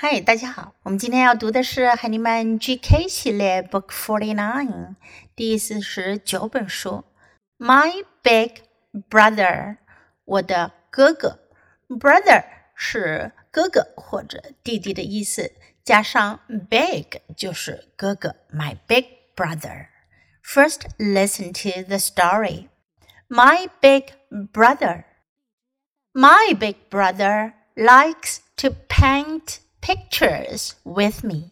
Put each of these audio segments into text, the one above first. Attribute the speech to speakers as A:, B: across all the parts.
A: 嗨，大家好，我们今天要读的是海尼曼 GK 系列 Book Forty Nine 第四十九本书，My Big Brother，我的哥哥。Brother 是哥哥或者弟弟的意思，加上 big 就是哥哥。My big brother. First, listen to the story. My big brother. My big brother likes to paint pictures with me.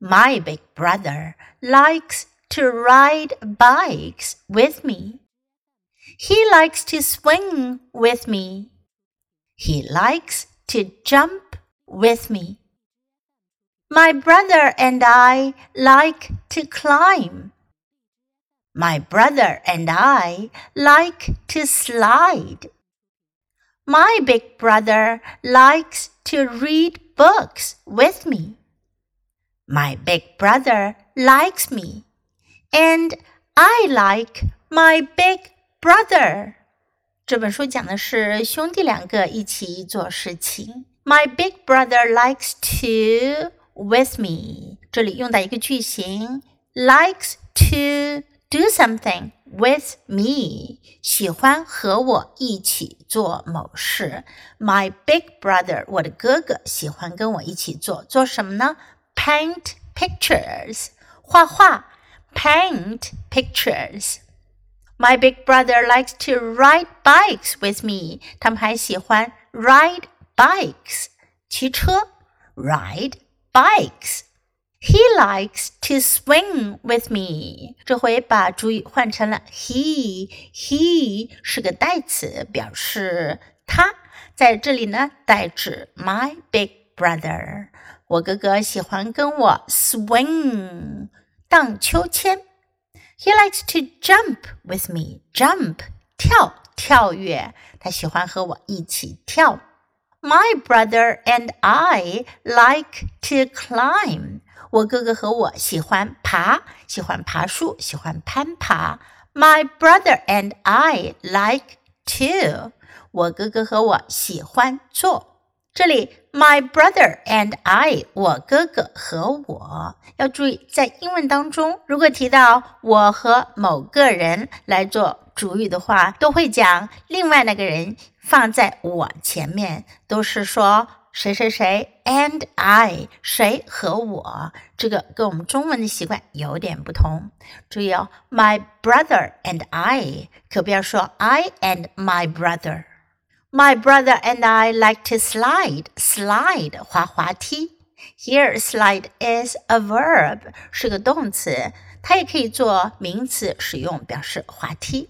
A: My big brother likes to ride bikes with me. He likes to swing with me. He likes to jump with me. My brother and I like to climb. My brother and I like to slide. My big brother likes to read books with me. My big brother likes me, and I like my big brother. 这本书讲的是兄弟两个一起做事情。My big brother likes to with me. 这里用到一个句型，likes to do something with me，喜欢和我一起做某事。My big brother，我的哥哥喜欢跟我一起做做什么呢？Paint pictures，画画。Paint pictures。My big brother likes to ride bikes with me。他们还喜欢 ride bikes，骑车。Ride bikes。 he likes to swing with me。这回把主语换成了 he。he 是个代词，表示他。在这里呢，代指 my big brother。我哥哥喜欢跟我 swing 荡秋千。He likes to jump with me。jump 跳跳跃，他喜欢和我一起跳。My brother and I like to climb. 我哥哥和我喜欢爬，喜欢爬树，喜欢攀爬。My brother and I like to。我哥哥和我喜欢做。这里，my brother and I，我哥哥和我，要注意，在英文当中，如果提到我和某个人来做主语的话，都会将另外那个人放在我前面，都是说。谁谁谁 and I 谁和我，这个跟我们中文的习惯有点不同。注意哦，my brother and I 可不要说 I and my brother。My brother and I like to slide. Slide 滑滑梯。Here slide is a verb 是个动词，它也可以做名词使用，表示滑梯。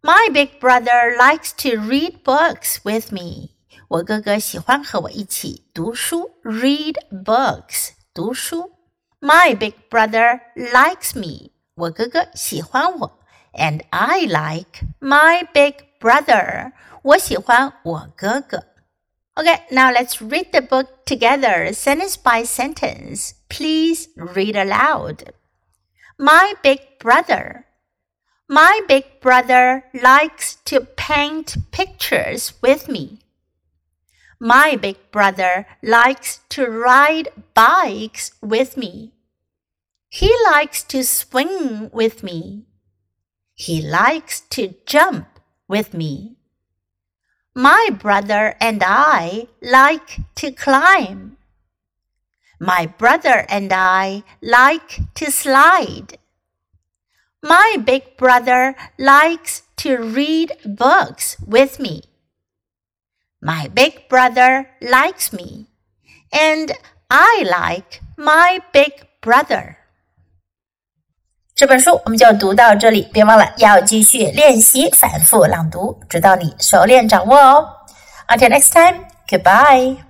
A: My big brother likes to read books with me. 我哥哥喜欢和我一起读书，read books，读书。My big brother likes me，我哥哥喜欢我，and I like my big brother，我喜欢我哥哥。Okay, now let's read the book together, sentence by sentence. Please read aloud. My big brother. My big brother likes to paint pictures with me. My big brother likes to ride bikes with me. He likes to swing with me. He likes to jump with me. My brother and I like to climb. My brother and I like to slide. My big brother likes to read books with me. My big brother likes me, and I like my big brother. 这本书我们就读到这里，别忘了要继续练习反复朗读，直到你熟练掌握哦。Until next time, goodbye.